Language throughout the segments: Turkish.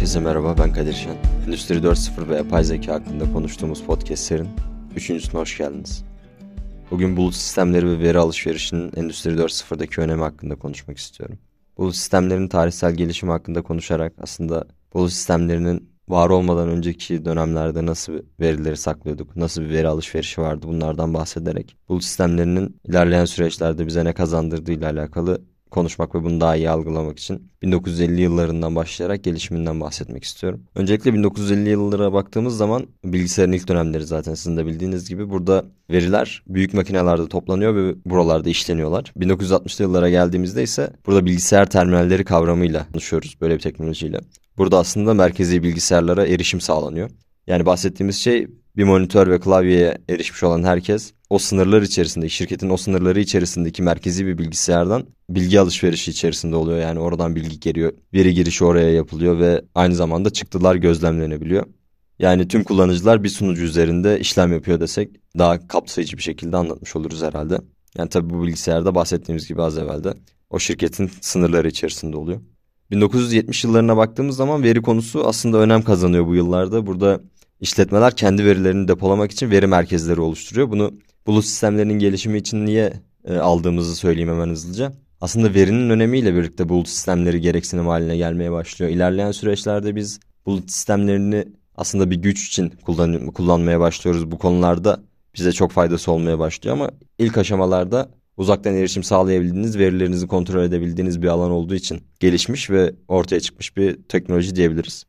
Herkese merhaba ben Kadir Şen. Endüstri 4.0 ve yapay zeka hakkında konuştuğumuz podcastlerin üçüncüsüne hoş geldiniz. Bugün bulut sistemleri ve veri alışverişinin Endüstri 4.0'daki önemi hakkında konuşmak istiyorum. Bulut sistemlerinin tarihsel gelişimi hakkında konuşarak aslında bulut sistemlerinin var olmadan önceki dönemlerde nasıl verileri saklıyorduk, nasıl bir veri alışverişi vardı bunlardan bahsederek bulut sistemlerinin ilerleyen süreçlerde bize ne kazandırdığı ile alakalı konuşmak ve bunu daha iyi algılamak için 1950 yıllarından başlayarak gelişiminden bahsetmek istiyorum. Öncelikle 1950 yıllara baktığımız zaman bilgisayarın ilk dönemleri zaten sizin de bildiğiniz gibi burada veriler büyük makinelerde toplanıyor ve buralarda işleniyorlar. 1960'lı yıllara geldiğimizde ise burada bilgisayar terminalleri kavramıyla konuşuyoruz böyle bir teknolojiyle. Burada aslında merkezi bilgisayarlara erişim sağlanıyor. Yani bahsettiğimiz şey bir monitör ve klavyeye erişmiş olan herkes o sınırlar içerisinde, şirketin o sınırları içerisindeki merkezi bir bilgisayardan bilgi alışverişi içerisinde oluyor. Yani oradan bilgi geliyor, veri girişi oraya yapılıyor ve aynı zamanda çıktılar gözlemlenebiliyor. Yani tüm kullanıcılar bir sunucu üzerinde işlem yapıyor desek daha kapsayıcı bir şekilde anlatmış oluruz herhalde. Yani tabii bu bilgisayarda bahsettiğimiz gibi az evvelde o şirketin sınırları içerisinde oluyor. 1970 yıllarına baktığımız zaman veri konusu aslında önem kazanıyor bu yıllarda. Burada işletmeler kendi verilerini depolamak için veri merkezleri oluşturuyor. Bunu bulut sistemlerinin gelişimi için niye e, aldığımızı söyleyeyim hemen hızlıca. Aslında verinin önemiyle birlikte bulut sistemleri gereksinim haline gelmeye başlıyor. İlerleyen süreçlerde biz bulut sistemlerini aslında bir güç için kullan kullanmaya başlıyoruz. Bu konularda bize çok faydası olmaya başlıyor ama ilk aşamalarda uzaktan erişim sağlayabildiğiniz, verilerinizi kontrol edebildiğiniz bir alan olduğu için gelişmiş ve ortaya çıkmış bir teknoloji diyebiliriz.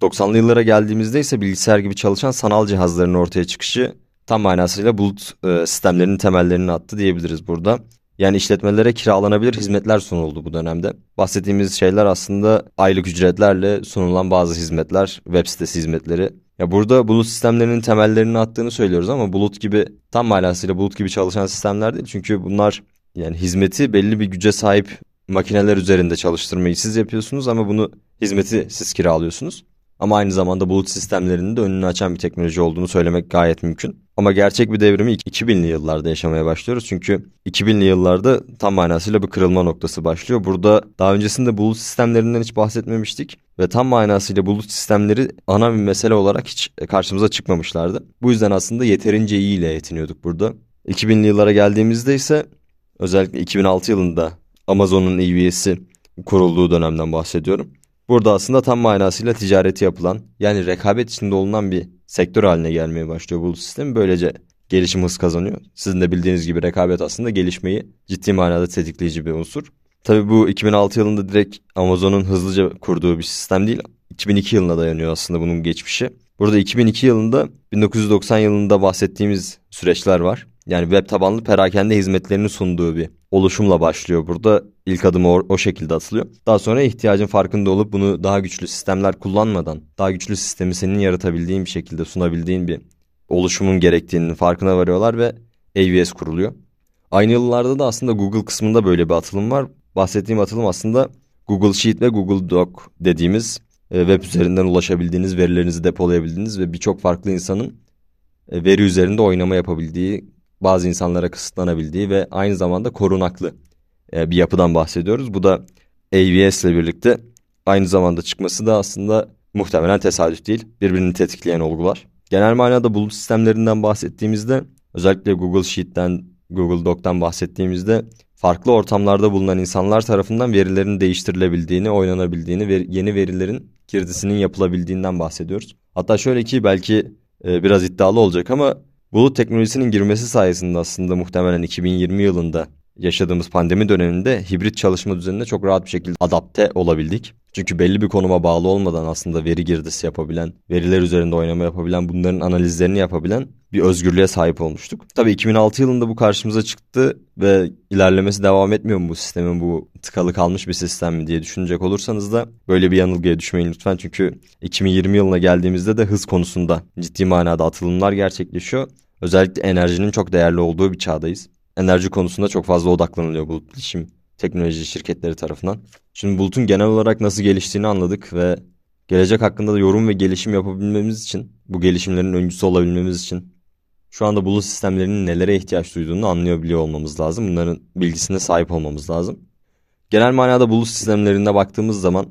90'lı yıllara geldiğimizde ise bilgisayar gibi çalışan sanal cihazların ortaya çıkışı tam manasıyla bulut e, sistemlerinin temellerini attı diyebiliriz burada. Yani işletmelere kiralanabilir hizmetler sunuldu bu dönemde. Bahsettiğimiz şeyler aslında aylık ücretlerle sunulan bazı hizmetler, web sitesi hizmetleri. Ya burada bulut sistemlerinin temellerini attığını söylüyoruz ama bulut gibi tam manasıyla bulut gibi çalışan sistemler değil. Çünkü bunlar yani hizmeti belli bir güce sahip makineler üzerinde çalıştırmayı siz yapıyorsunuz ama bunu hizmeti siz kiralıyorsunuz. Ama aynı zamanda bulut sistemlerinin de önünü açan bir teknoloji olduğunu söylemek gayet mümkün. Ama gerçek bir devrimi 2000'li yıllarda yaşamaya başlıyoruz. Çünkü 2000'li yıllarda tam manasıyla bir kırılma noktası başlıyor. Burada daha öncesinde bulut sistemlerinden hiç bahsetmemiştik. Ve tam manasıyla bulut sistemleri ana bir mesele olarak hiç karşımıza çıkmamışlardı. Bu yüzden aslında yeterince iyi ile yetiniyorduk burada. 2000'li yıllara geldiğimizde ise özellikle 2006 yılında Amazon'un EVS'i kurulduğu dönemden bahsediyorum. Burada aslında tam manasıyla ticareti yapılan yani rekabet içinde olunan bir sektör haline gelmeye başlıyor bulut sistemi. Böylece gelişim hız kazanıyor. Sizin de bildiğiniz gibi rekabet aslında gelişmeyi ciddi manada tetikleyici bir unsur. Tabi bu 2006 yılında direkt Amazon'un hızlıca kurduğu bir sistem değil. 2002 yılına dayanıyor aslında bunun geçmişi. Burada 2002 yılında 1990 yılında bahsettiğimiz süreçler var. Yani web tabanlı perakende hizmetlerini sunduğu bir oluşumla başlıyor burada. İlk adımı o, o şekilde atılıyor. Daha sonra ihtiyacın farkında olup bunu daha güçlü sistemler kullanmadan, daha güçlü sistemi senin yaratabildiğin bir şekilde sunabildiğin bir oluşumun gerektiğinin farkına varıyorlar ve AWS kuruluyor. Aynı yıllarda da aslında Google kısmında böyle bir atılım var. Bahsettiğim atılım aslında Google Sheet ve Google Doc dediğimiz e, web üzerinden ulaşabildiğiniz, verilerinizi depolayabildiğiniz ve birçok farklı insanın e, veri üzerinde oynama yapabildiği, bazı insanlara kısıtlanabildiği ve aynı zamanda korunaklı e, bir yapıdan bahsediyoruz. Bu da AWS ile birlikte aynı zamanda çıkması da aslında muhtemelen tesadüf değil. Birbirini tetikleyen olgular. Genel manada bulut sistemlerinden bahsettiğimizde özellikle Google Sheet'ten, Google Doc'tan bahsettiğimizde farklı ortamlarda bulunan insanlar tarafından verilerin değiştirilebildiğini, oynanabildiğini ve yeni verilerin girdisinin yapılabildiğinden bahsediyoruz. Hatta şöyle ki belki e, biraz iddialı olacak ama bulut teknolojisinin girmesi sayesinde aslında muhtemelen 2020 yılında yaşadığımız pandemi döneminde hibrit çalışma düzenine çok rahat bir şekilde adapte olabildik. Çünkü belli bir konuma bağlı olmadan aslında veri girdisi yapabilen, veriler üzerinde oynama yapabilen, bunların analizlerini yapabilen bir özgürlüğe sahip olmuştuk. Tabii 2006 yılında bu karşımıza çıktı ve ilerlemesi devam etmiyor mu bu sistemin bu tıkalı kalmış bir sistem mi diye düşünecek olursanız da böyle bir yanılgıya düşmeyin lütfen. Çünkü 2020 yılına geldiğimizde de hız konusunda ciddi manada atılımlar gerçekleşiyor. Özellikle enerjinin çok değerli olduğu bir çağdayız enerji konusunda çok fazla odaklanılıyor bulut bilişim teknoloji şirketleri tarafından. Şimdi bulutun genel olarak nasıl geliştiğini anladık ve gelecek hakkında da yorum ve gelişim yapabilmemiz için, bu gelişimlerin öncüsü olabilmemiz için şu anda bulut sistemlerinin nelere ihtiyaç duyduğunu anlayabiliyor olmamız lazım. Bunların bilgisine sahip olmamız lazım. Genel manada bulut sistemlerinde baktığımız zaman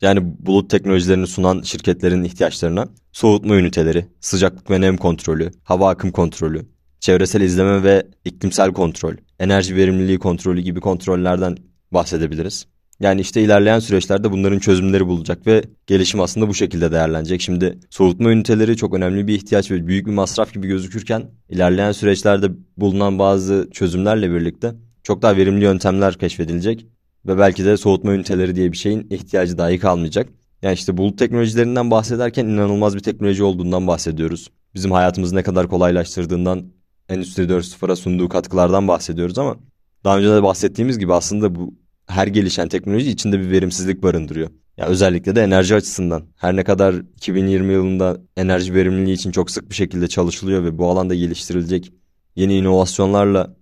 yani bulut teknolojilerini sunan şirketlerin ihtiyaçlarına soğutma üniteleri, sıcaklık ve nem kontrolü, hava akım kontrolü, çevresel izleme ve iklimsel kontrol, enerji verimliliği kontrolü gibi kontrollerden bahsedebiliriz. Yani işte ilerleyen süreçlerde bunların çözümleri bulacak ve gelişim aslında bu şekilde değerlenecek. Şimdi soğutma üniteleri çok önemli bir ihtiyaç ve büyük bir masraf gibi gözükürken ilerleyen süreçlerde bulunan bazı çözümlerle birlikte çok daha verimli yöntemler keşfedilecek ve belki de soğutma üniteleri diye bir şeyin ihtiyacı dahi kalmayacak. Yani işte bulut teknolojilerinden bahsederken inanılmaz bir teknoloji olduğundan bahsediyoruz. Bizim hayatımızı ne kadar kolaylaştırdığından, Endüstri 4.0'a sunduğu katkılardan bahsediyoruz ama daha önce de bahsettiğimiz gibi aslında bu her gelişen teknoloji içinde bir verimsizlik barındırıyor. Ya özellikle de enerji açısından. Her ne kadar 2020 yılında enerji verimliliği için çok sık bir şekilde çalışılıyor ve bu alanda geliştirilecek yeni inovasyonlarla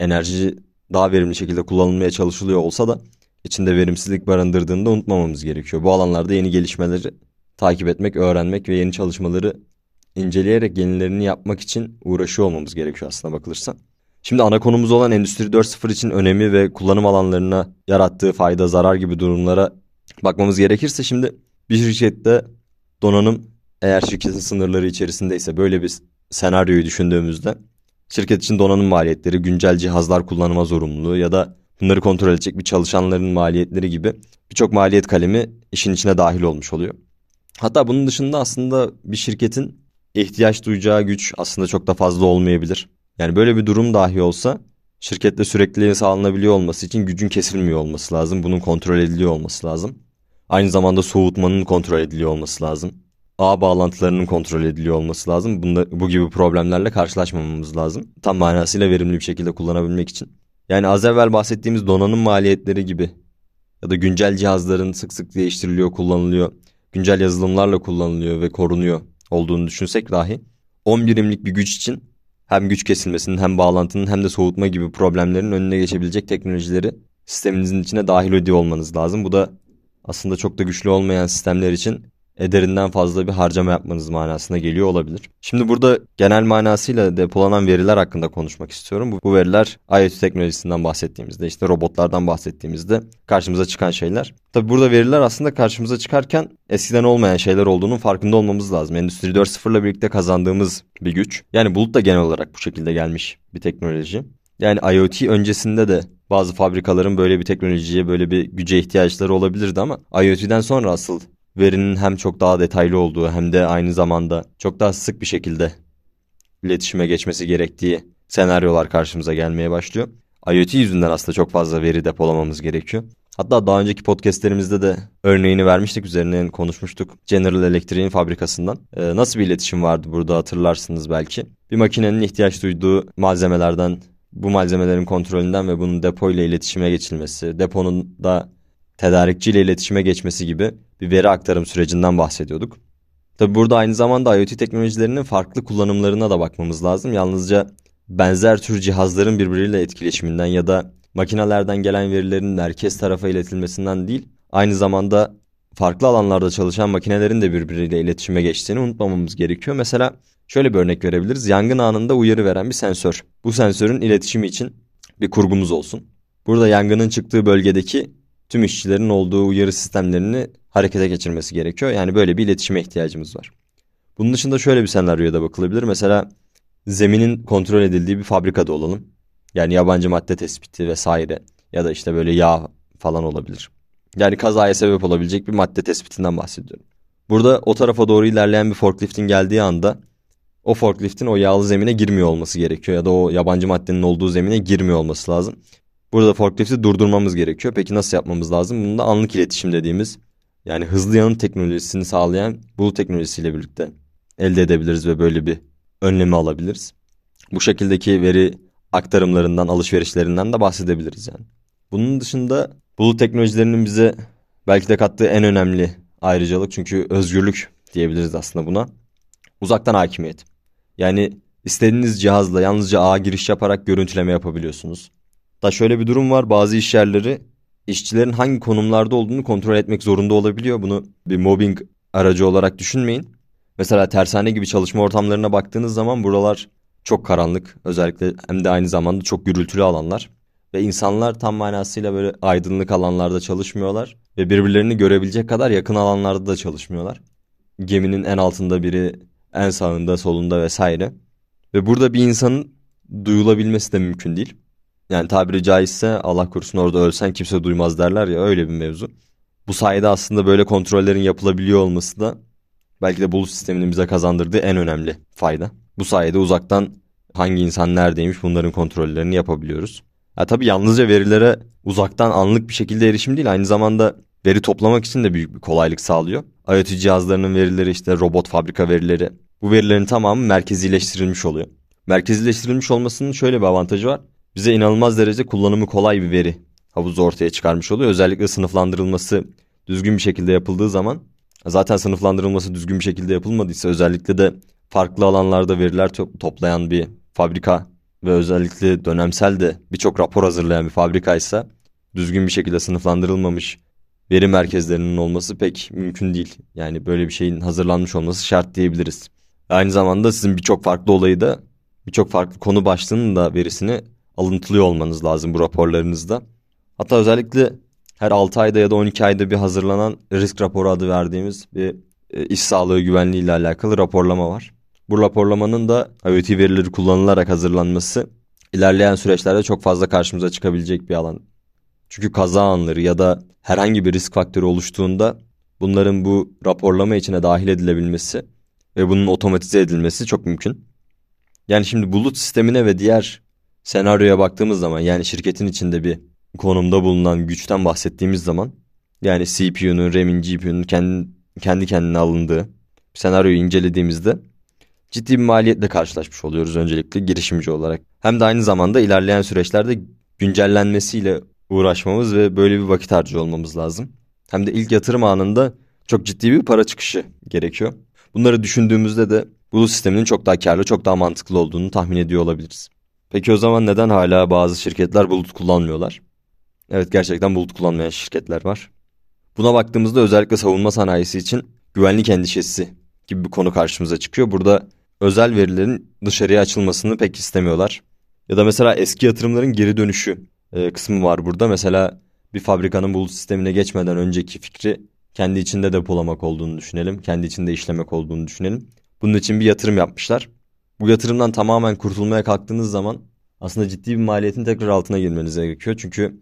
enerji daha verimli şekilde kullanılmaya çalışılıyor olsa da içinde verimsizlik barındırdığını da unutmamamız gerekiyor. Bu alanlarda yeni gelişmeleri takip etmek, öğrenmek ve yeni çalışmaları inceleyerek yenilerini yapmak için uğraşıyor olmamız gerekiyor aslında bakılırsa. Şimdi ana konumuz olan Endüstri 4.0 için önemi ve kullanım alanlarına yarattığı fayda, zarar gibi durumlara bakmamız gerekirse şimdi bir şirkette donanım eğer şirketin sınırları içerisindeyse böyle bir senaryoyu düşündüğümüzde şirket için donanım maliyetleri, güncel cihazlar kullanıma zorunluluğu ya da bunları kontrol edecek bir çalışanların maliyetleri gibi birçok maliyet kalemi işin içine dahil olmuş oluyor. Hatta bunun dışında aslında bir şirketin ihtiyaç duyacağı güç aslında çok da fazla olmayabilir. Yani böyle bir durum dahi olsa şirkette sürekliliğin sağlanabiliyor olması için gücün kesilmiyor olması lazım. Bunun kontrol ediliyor olması lazım. Aynı zamanda soğutmanın kontrol ediliyor olması lazım. Ağ bağlantılarının kontrol ediliyor olması lazım. Bunda, bu gibi problemlerle karşılaşmamamız lazım. Tam manasıyla verimli bir şekilde kullanabilmek için. Yani az evvel bahsettiğimiz donanım maliyetleri gibi ya da güncel cihazların sık sık değiştiriliyor, kullanılıyor. Güncel yazılımlarla kullanılıyor ve korunuyor olduğunu düşünsek dahi 10 birimlik bir güç için hem güç kesilmesinin hem bağlantının hem de soğutma gibi problemlerin önüne geçebilecek teknolojileri sisteminizin içine dahil ediyor olmanız lazım. Bu da aslında çok da güçlü olmayan sistemler için ederinden fazla bir harcama yapmanız manasına geliyor olabilir. Şimdi burada genel manasıyla depolanan veriler hakkında konuşmak istiyorum. Bu, veriler IoT teknolojisinden bahsettiğimizde işte robotlardan bahsettiğimizde karşımıza çıkan şeyler. Tabi burada veriler aslında karşımıza çıkarken eskiden olmayan şeyler olduğunun farkında olmamız lazım. Endüstri 4.0 ile birlikte kazandığımız bir güç. Yani bulut da genel olarak bu şekilde gelmiş bir teknoloji. Yani IoT öncesinde de bazı fabrikaların böyle bir teknolojiye, böyle bir güce ihtiyaçları olabilirdi ama IoT'den sonra asıl verinin hem çok daha detaylı olduğu hem de aynı zamanda çok daha sık bir şekilde iletişime geçmesi gerektiği senaryolar karşımıza gelmeye başlıyor. IoT yüzünden aslında çok fazla veri depolamamız gerekiyor. Hatta daha önceki podcastlerimizde de örneğini vermiştik, üzerine konuşmuştuk. General Electric'in fabrikasından. Ee, nasıl bir iletişim vardı burada hatırlarsınız belki. Bir makinenin ihtiyaç duyduğu malzemelerden, bu malzemelerin kontrolünden ve bunun depo ile iletişime geçilmesi, deponun da tedarikçiyle iletişime geçmesi gibi bir veri aktarım sürecinden bahsediyorduk. Tabi burada aynı zamanda IoT teknolojilerinin farklı kullanımlarına da bakmamız lazım. Yalnızca benzer tür cihazların birbiriyle etkileşiminden ya da makinelerden gelen verilerin merkez tarafa iletilmesinden değil, aynı zamanda farklı alanlarda çalışan makinelerin de birbiriyle iletişime geçtiğini unutmamamız gerekiyor. Mesela şöyle bir örnek verebiliriz. Yangın anında uyarı veren bir sensör. Bu sensörün iletişimi için bir kurgumuz olsun. Burada yangının çıktığı bölgedeki tüm işçilerin olduğu uyarı sistemlerini harekete geçirmesi gerekiyor. Yani böyle bir iletişime ihtiyacımız var. Bunun dışında şöyle bir senaryoya da bakılabilir. Mesela zeminin kontrol edildiği bir fabrikada olalım. Yani yabancı madde tespiti vesaire ya da işte böyle yağ falan olabilir. Yani kazaya sebep olabilecek bir madde tespitinden bahsediyorum. Burada o tarafa doğru ilerleyen bir forkliftin geldiği anda o forkliftin o yağlı zemine girmiyor olması gerekiyor ya da o yabancı maddenin olduğu zemine girmiyor olması lazım. Burada forklifti durdurmamız gerekiyor. Peki nasıl yapmamız lazım? Bunu da anlık iletişim dediğimiz yani hızlı yanıt teknolojisini sağlayan bulut teknolojisiyle birlikte elde edebiliriz ve böyle bir önlemi alabiliriz. Bu şekildeki veri aktarımlarından, alışverişlerinden de bahsedebiliriz yani. Bunun dışında bulut teknolojilerinin bize belki de kattığı en önemli ayrıcalık çünkü özgürlük diyebiliriz aslında buna. Uzaktan hakimiyet. Yani istediğiniz cihazla yalnızca ağa giriş yaparak görüntüleme yapabiliyorsunuz. Da şöyle bir durum var bazı iş yerleri işçilerin hangi konumlarda olduğunu kontrol etmek zorunda olabiliyor. Bunu bir mobbing aracı olarak düşünmeyin. Mesela tersane gibi çalışma ortamlarına baktığınız zaman buralar çok karanlık. Özellikle hem de aynı zamanda çok gürültülü alanlar. Ve insanlar tam manasıyla böyle aydınlık alanlarda çalışmıyorlar. ve birbirlerini görebilecek kadar yakın alanlarda da çalışmıyorlar. Geminin en altında biri, en sağında, solunda vesaire. Ve burada bir insanın duyulabilmesi de mümkün değil. Yani tabiri caizse Allah korusun orada ölsen kimse duymaz derler ya öyle bir mevzu. Bu sayede aslında böyle kontrollerin yapılabiliyor olması da belki de bulut sisteminin bize kazandırdığı en önemli fayda. Bu sayede uzaktan hangi insan neredeymiş bunların kontrollerini yapabiliyoruz. Ya tabii yalnızca verilere uzaktan anlık bir şekilde erişim değil aynı zamanda veri toplamak için de büyük bir kolaylık sağlıyor. IoT cihazlarının verileri işte robot fabrika verileri bu verilerin tamamı merkezileştirilmiş oluyor. Merkezileştirilmiş olmasının şöyle bir avantajı var. Bize inanılmaz derece kullanımı kolay bir veri havuzu ortaya çıkarmış oluyor. Özellikle sınıflandırılması düzgün bir şekilde yapıldığı zaman zaten sınıflandırılması düzgün bir şekilde yapılmadıysa özellikle de farklı alanlarda veriler to- toplayan bir fabrika ve özellikle dönemsel de birçok rapor hazırlayan bir fabrikaysa düzgün bir şekilde sınıflandırılmamış veri merkezlerinin olması pek mümkün değil. Yani böyle bir şeyin hazırlanmış olması şart diyebiliriz. Aynı zamanda sizin birçok farklı olayı da birçok farklı konu başlığının da verisini alıntılıyor olmanız lazım bu raporlarınızda. Hatta özellikle her 6 ayda ya da 12 ayda bir hazırlanan risk raporu adı verdiğimiz bir e, iş sağlığı güvenliği ile alakalı raporlama var. Bu raporlamanın da IoT verileri kullanılarak hazırlanması ilerleyen süreçlerde çok fazla karşımıza çıkabilecek bir alan. Çünkü kaza anları ya da herhangi bir risk faktörü oluştuğunda bunların bu raporlama içine dahil edilebilmesi ve bunun otomatize edilmesi çok mümkün. Yani şimdi bulut sistemine ve diğer senaryoya baktığımız zaman yani şirketin içinde bir konumda bulunan güçten bahsettiğimiz zaman yani CPU'nun, RAM'in, GPU'nun kendi, kendi kendine alındığı senaryoyu incelediğimizde ciddi bir maliyetle karşılaşmış oluyoruz öncelikle girişimci olarak. Hem de aynı zamanda ilerleyen süreçlerde güncellenmesiyle uğraşmamız ve böyle bir vakit harcıyor olmamız lazım. Hem de ilk yatırım anında çok ciddi bir para çıkışı gerekiyor. Bunları düşündüğümüzde de bulut sisteminin çok daha karlı, çok daha mantıklı olduğunu tahmin ediyor olabiliriz. Peki o zaman neden hala bazı şirketler bulut kullanmıyorlar? Evet gerçekten bulut kullanmayan şirketler var. Buna baktığımızda özellikle savunma sanayisi için güvenlik endişesi gibi bir konu karşımıza çıkıyor. Burada özel verilerin dışarıya açılmasını pek istemiyorlar. Ya da mesela eski yatırımların geri dönüşü e, kısmı var burada. Mesela bir fabrikanın bulut sistemine geçmeden önceki fikri kendi içinde depolamak olduğunu düşünelim. Kendi içinde işlemek olduğunu düşünelim. Bunun için bir yatırım yapmışlar. Bu yatırımdan tamamen kurtulmaya kalktığınız zaman aslında ciddi bir maliyetin tekrar altına girmeniz gerekiyor. Çünkü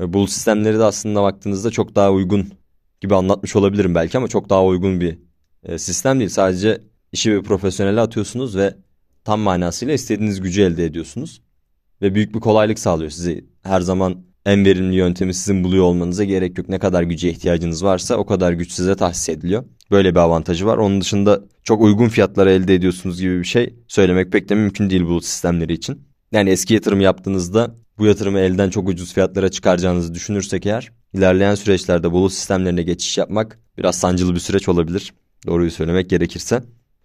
e, bulut sistemleri de aslında baktığınızda çok daha uygun gibi anlatmış olabilirim belki ama çok daha uygun bir e, sistem değil. Sadece işi bir profesyonele atıyorsunuz ve tam manasıyla istediğiniz gücü elde ediyorsunuz. Ve büyük bir kolaylık sağlıyor size. Her zaman en verimli yöntemi sizin buluyor olmanıza gerek yok. Ne kadar güce ihtiyacınız varsa o kadar güç size tahsis ediliyor. Böyle bir avantajı var. Onun dışında çok uygun fiyatlara elde ediyorsunuz gibi bir şey söylemek pek de mümkün değil bulut sistemleri için. Yani eski yatırım yaptığınızda bu yatırımı elden çok ucuz fiyatlara çıkaracağınızı düşünürsek eğer ilerleyen süreçlerde bulut sistemlerine geçiş yapmak biraz sancılı bir süreç olabilir. Doğruyu söylemek gerekirse.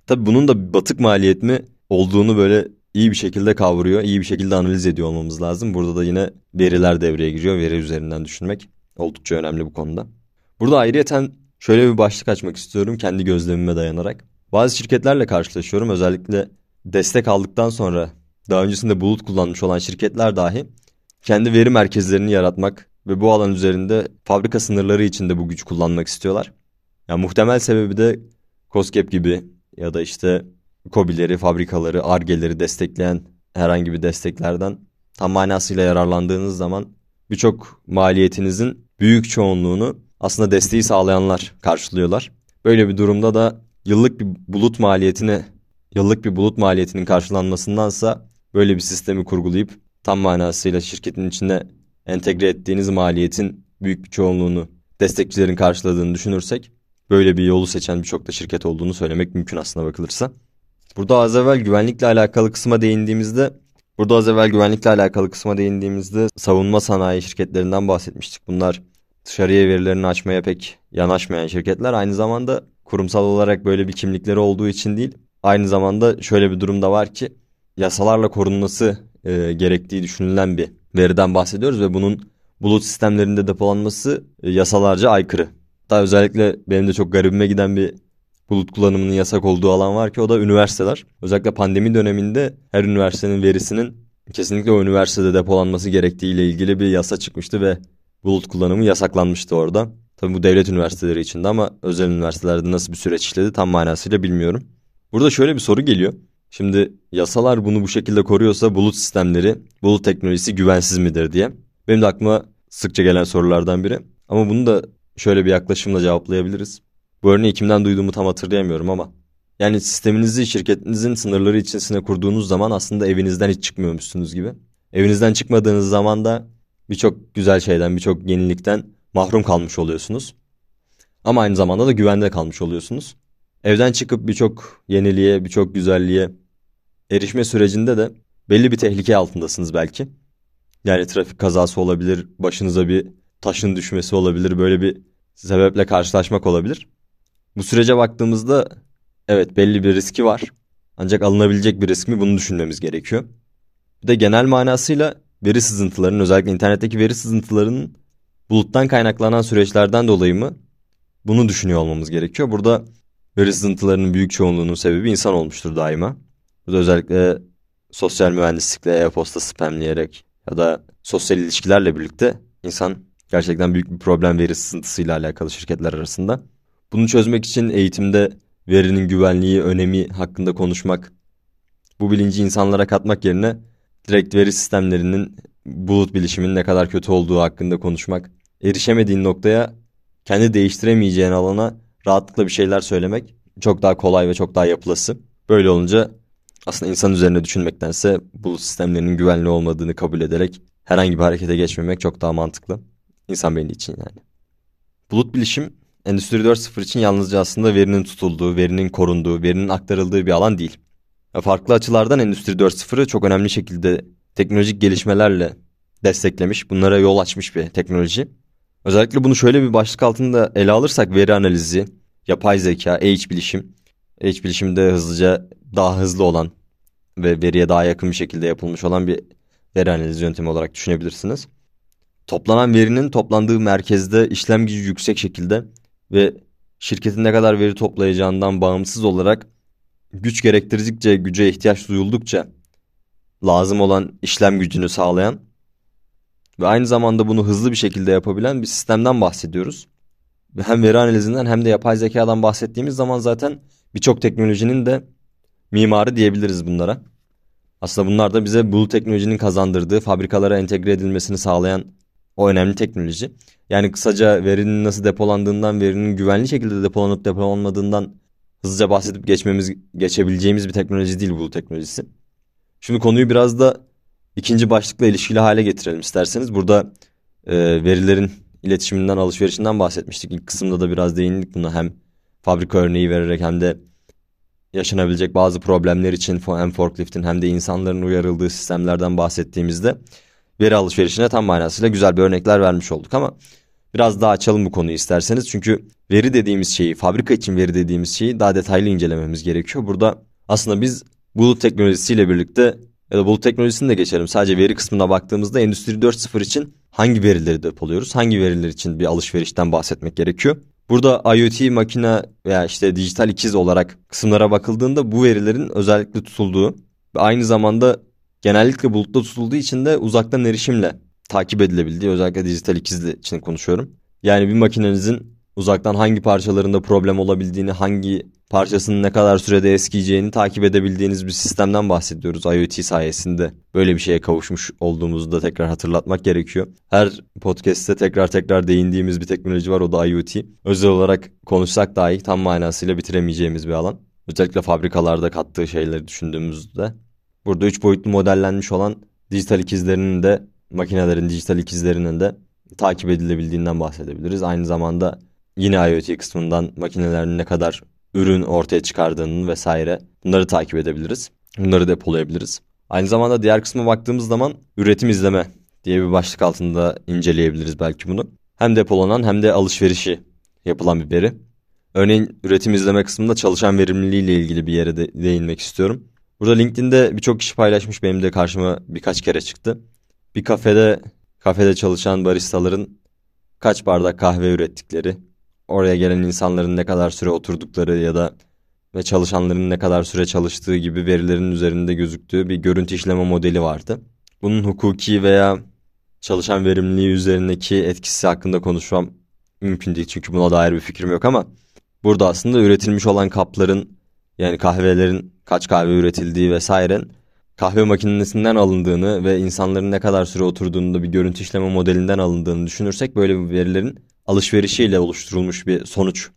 Tabi bunun da batık maliyet mi olduğunu böyle iyi bir şekilde kavruyor, iyi bir şekilde analiz ediyor olmamız lazım. Burada da yine veriler devreye giriyor. Veri üzerinden düşünmek oldukça önemli bu konuda. Burada ayrıyeten şöyle bir başlık açmak istiyorum kendi gözlemime dayanarak. Bazı şirketlerle karşılaşıyorum. Özellikle destek aldıktan sonra daha öncesinde bulut kullanmış olan şirketler dahi kendi veri merkezlerini yaratmak ve bu alan üzerinde fabrika sınırları içinde bu güç kullanmak istiyorlar. Yani muhtemel sebebi de COSGAP gibi ya da işte COBİ'leri, fabrikaları, ARGE'leri destekleyen herhangi bir desteklerden tam manasıyla yararlandığınız zaman birçok maliyetinizin büyük çoğunluğunu aslında desteği sağlayanlar karşılıyorlar. Böyle bir durumda da yıllık bir bulut maliyetine yıllık bir bulut maliyetinin karşılanmasındansa böyle bir sistemi kurgulayıp tam manasıyla şirketin içine entegre ettiğiniz maliyetin büyük bir çoğunluğunu destekçilerin karşıladığını düşünürsek böyle bir yolu seçen birçok da şirket olduğunu söylemek mümkün aslına bakılırsa. Burada az evvel güvenlikle alakalı kısma değindiğimizde Burada az evvel güvenlikle alakalı kısma değindiğimizde savunma sanayi şirketlerinden bahsetmiştik. Bunlar dışarıya verilerini açmaya pek yanaşmayan şirketler. Aynı zamanda kurumsal olarak böyle bir kimlikleri olduğu için değil. Aynı zamanda şöyle bir durum da var ki yasalarla korunması e, gerektiği düşünülen bir veriden bahsediyoruz ve bunun bulut sistemlerinde depolanması e, yasalarca aykırı. Hatta özellikle benim de çok garibime giden bir bulut kullanımının yasak olduğu alan var ki o da üniversiteler. Özellikle pandemi döneminde her üniversitenin verisinin kesinlikle o üniversitede depolanması gerektiği ile ilgili bir yasa çıkmıştı ve bulut kullanımı yasaklanmıştı orada. Tabii bu devlet üniversiteleri içinde ama özel üniversitelerde nasıl bir süreç işledi tam manasıyla bilmiyorum. Burada şöyle bir soru geliyor. Şimdi yasalar bunu bu şekilde koruyorsa bulut sistemleri, bulut teknolojisi güvensiz midir diye. Benim de aklıma sıkça gelen sorulardan biri. Ama bunu da şöyle bir yaklaşımla cevaplayabiliriz. Bu örneği kimden duyduğumu tam hatırlayamıyorum ama. Yani sisteminizi şirketinizin sınırları içerisine kurduğunuz zaman aslında evinizden hiç çıkmıyormuşsunuz gibi. Evinizden çıkmadığınız zaman da birçok güzel şeyden, birçok yenilikten mahrum kalmış oluyorsunuz. Ama aynı zamanda da güvende kalmış oluyorsunuz. Evden çıkıp birçok yeniliğe, birçok güzelliğe erişme sürecinde de belli bir tehlike altındasınız belki. Yani trafik kazası olabilir, başınıza bir taşın düşmesi olabilir, böyle bir sebeple karşılaşmak olabilir. Bu sürece baktığımızda evet belli bir riski var. Ancak alınabilecek bir risk mi bunu düşünmemiz gerekiyor. Bir de genel manasıyla veri sızıntılarının özellikle internetteki veri sızıntılarının buluttan kaynaklanan süreçlerden dolayı mı bunu düşünüyor olmamız gerekiyor. Burada veri sızıntılarının büyük çoğunluğunun sebebi insan olmuştur daima. Burada özellikle sosyal mühendislikle e-posta spamleyerek ya da sosyal ilişkilerle birlikte insan gerçekten büyük bir problem veri sızıntısıyla alakalı şirketler arasında. Bunu çözmek için eğitimde verinin güvenliği, önemi hakkında konuşmak, bu bilinci insanlara katmak yerine direkt veri sistemlerinin bulut bilişimin ne kadar kötü olduğu hakkında konuşmak, erişemediğin noktaya kendi değiştiremeyeceğin alana rahatlıkla bir şeyler söylemek çok daha kolay ve çok daha yapılası. Böyle olunca aslında insan üzerine düşünmektense bulut sistemlerinin güvenli olmadığını kabul ederek herhangi bir harekete geçmemek çok daha mantıklı. İnsan beyni için yani. Bulut bilişim Endüstri 4.0 için yalnızca aslında verinin tutulduğu, verinin korunduğu, verinin aktarıldığı bir alan değil. Farklı açılardan Endüstri 4.0'ı çok önemli şekilde teknolojik gelişmelerle desteklemiş, bunlara yol açmış bir teknoloji. Özellikle bunu şöyle bir başlık altında ele alırsak veri analizi, yapay zeka, H bilişim. H bilişimde hızlıca daha hızlı olan ve veriye daha yakın bir şekilde yapılmış olan bir veri analizi yöntemi olarak düşünebilirsiniz. Toplanan verinin toplandığı merkezde işlem gücü yüksek şekilde ve şirketin ne kadar veri toplayacağından bağımsız olarak güç gerektirdikçe, güce ihtiyaç duyuldukça lazım olan işlem gücünü sağlayan ve aynı zamanda bunu hızlı bir şekilde yapabilen bir sistemden bahsediyoruz. Hem veri analizinden hem de yapay zekadan bahsettiğimiz zaman zaten birçok teknolojinin de mimarı diyebiliriz bunlara. Aslında bunlar da bize bu teknolojinin kazandırdığı fabrikalara entegre edilmesini sağlayan o önemli teknoloji. Yani kısaca verinin nasıl depolandığından, verinin güvenli şekilde depolanıp depolanmadığından hızlıca bahsedip geçmemiz geçebileceğimiz bir teknoloji değil bu teknolojisi. Şimdi konuyu biraz da ikinci başlıkla ilişkili hale getirelim isterseniz. Burada e, verilerin iletişiminden, alışverişinden bahsetmiştik. İlk kısımda da biraz değindik buna hem fabrika örneği vererek hem de yaşanabilecek bazı problemler için hem forkliftin hem de insanların uyarıldığı sistemlerden bahsettiğimizde veri alışverişine tam manasıyla güzel bir örnekler vermiş olduk ama biraz daha açalım bu konuyu isterseniz. Çünkü veri dediğimiz şeyi, fabrika için veri dediğimiz şeyi daha detaylı incelememiz gerekiyor. Burada aslında biz bulut teknolojisiyle birlikte ya da bulut teknolojisini de geçelim. Sadece veri kısmına baktığımızda Endüstri 4.0 için hangi verileri depoluyoruz? Hangi veriler için bir alışverişten bahsetmek gerekiyor? Burada IoT makine veya işte dijital ikiz olarak kısımlara bakıldığında bu verilerin özellikle tutulduğu ve aynı zamanda genellikle bulutta tutulduğu için de uzaktan erişimle takip edilebildiği özellikle dijital ikizli için konuşuyorum. Yani bir makinenizin uzaktan hangi parçalarında problem olabildiğini, hangi parçasının ne kadar sürede eskiyeceğini takip edebildiğiniz bir sistemden bahsediyoruz IoT sayesinde. Böyle bir şeye kavuşmuş olduğumuzu da tekrar hatırlatmak gerekiyor. Her podcast'te tekrar tekrar değindiğimiz bir teknoloji var o da IoT. Özel olarak konuşsak dahi tam manasıyla bitiremeyeceğimiz bir alan. Özellikle fabrikalarda kattığı şeyleri düşündüğümüzde. Burada üç boyutlu modellenmiş olan dijital ikizlerinin de makinelerin dijital ikizlerinin de takip edilebildiğinden bahsedebiliriz. Aynı zamanda yine IoT kısmından makinelerin ne kadar ürün ortaya çıkardığını vesaire bunları takip edebiliriz. Bunları depolayabiliriz. Aynı zamanda diğer kısma baktığımız zaman üretim izleme diye bir başlık altında inceleyebiliriz belki bunu. Hem depolanan hem de alışverişi yapılan bir veri. Örneğin üretim izleme kısmında çalışan verimliliği ile ilgili bir yere de değinmek istiyorum. Burada LinkedIn'de birçok kişi paylaşmış benim de karşıma birkaç kere çıktı. Bir kafede kafede çalışan baristaların kaç bardak kahve ürettikleri, oraya gelen insanların ne kadar süre oturdukları ya da ve çalışanların ne kadar süre çalıştığı gibi verilerin üzerinde gözüktüğü bir görüntü işleme modeli vardı. Bunun hukuki veya çalışan verimliliği üzerindeki etkisi hakkında konuşmam mümkün değil çünkü buna dair bir fikrim yok ama burada aslında üretilmiş olan kapların yani kahvelerin kaç kahve üretildiği vesaire kahve makinesinden alındığını ve insanların ne kadar süre oturduğunu da bir görüntü işleme modelinden alındığını düşünürsek böyle bir verilerin alışverişiyle oluşturulmuş bir sonuç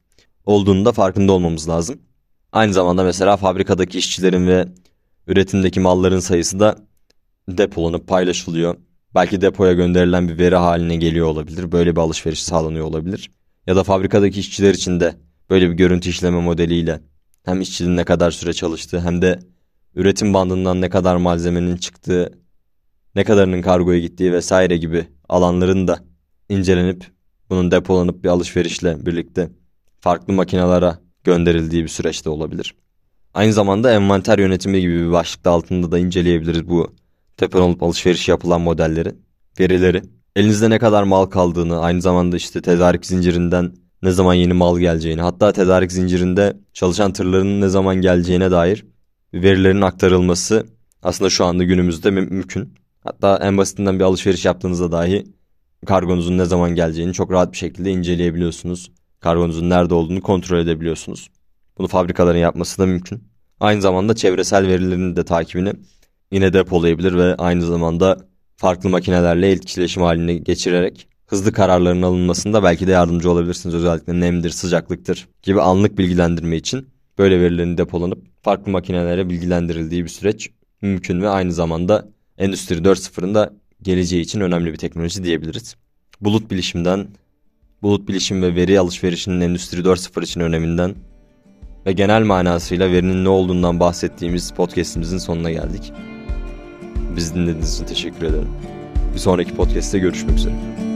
olduğunu da farkında olmamız lazım. Aynı zamanda mesela fabrikadaki işçilerin ve üretimdeki malların sayısı da depolanıp paylaşılıyor. Belki depoya gönderilen bir veri haline geliyor olabilir. Böyle bir alışveriş sağlanıyor olabilir. Ya da fabrikadaki işçiler için de böyle bir görüntü işleme modeliyle hem işçinin ne kadar süre çalıştığı hem de üretim bandından ne kadar malzemenin çıktığı, ne kadarının kargoya gittiği vesaire gibi alanların da incelenip bunun depolanıp bir alışverişle birlikte farklı makinalara gönderildiği bir süreçte olabilir. Aynı zamanda envanter yönetimi gibi bir başlıkta altında da inceleyebiliriz bu depolanıp alışveriş yapılan modelleri, verileri. Elinizde ne kadar mal kaldığını, aynı zamanda işte tedarik zincirinden ne zaman yeni mal geleceğini, hatta tedarik zincirinde çalışan tırların ne zaman geleceğine dair verilerin aktarılması aslında şu anda günümüzde mümkün. Hatta en basitinden bir alışveriş yaptığınızda dahi kargonuzun ne zaman geleceğini çok rahat bir şekilde inceleyebiliyorsunuz. Kargonuzun nerede olduğunu kontrol edebiliyorsunuz. Bunu fabrikaların yapması da mümkün. Aynı zamanda çevresel verilerin de takibini yine depolayabilir ve aynı zamanda farklı makinelerle etkileşim haline geçirerek hızlı kararların alınmasında belki de yardımcı olabilirsiniz. Özellikle nemdir, sıcaklıktır gibi anlık bilgilendirme için böyle verilerin depolanıp farklı makinelere bilgilendirildiği bir süreç mümkün ve aynı zamanda Endüstri 4.0'ın da geleceği için önemli bir teknoloji diyebiliriz. Bulut bilişimden, bulut bilişim ve veri alışverişinin Endüstri 4.0 için öneminden ve genel manasıyla verinin ne olduğundan bahsettiğimiz podcastimizin sonuna geldik. Bizi dinlediğiniz için teşekkür ederim. Bir sonraki podcast'te görüşmek üzere.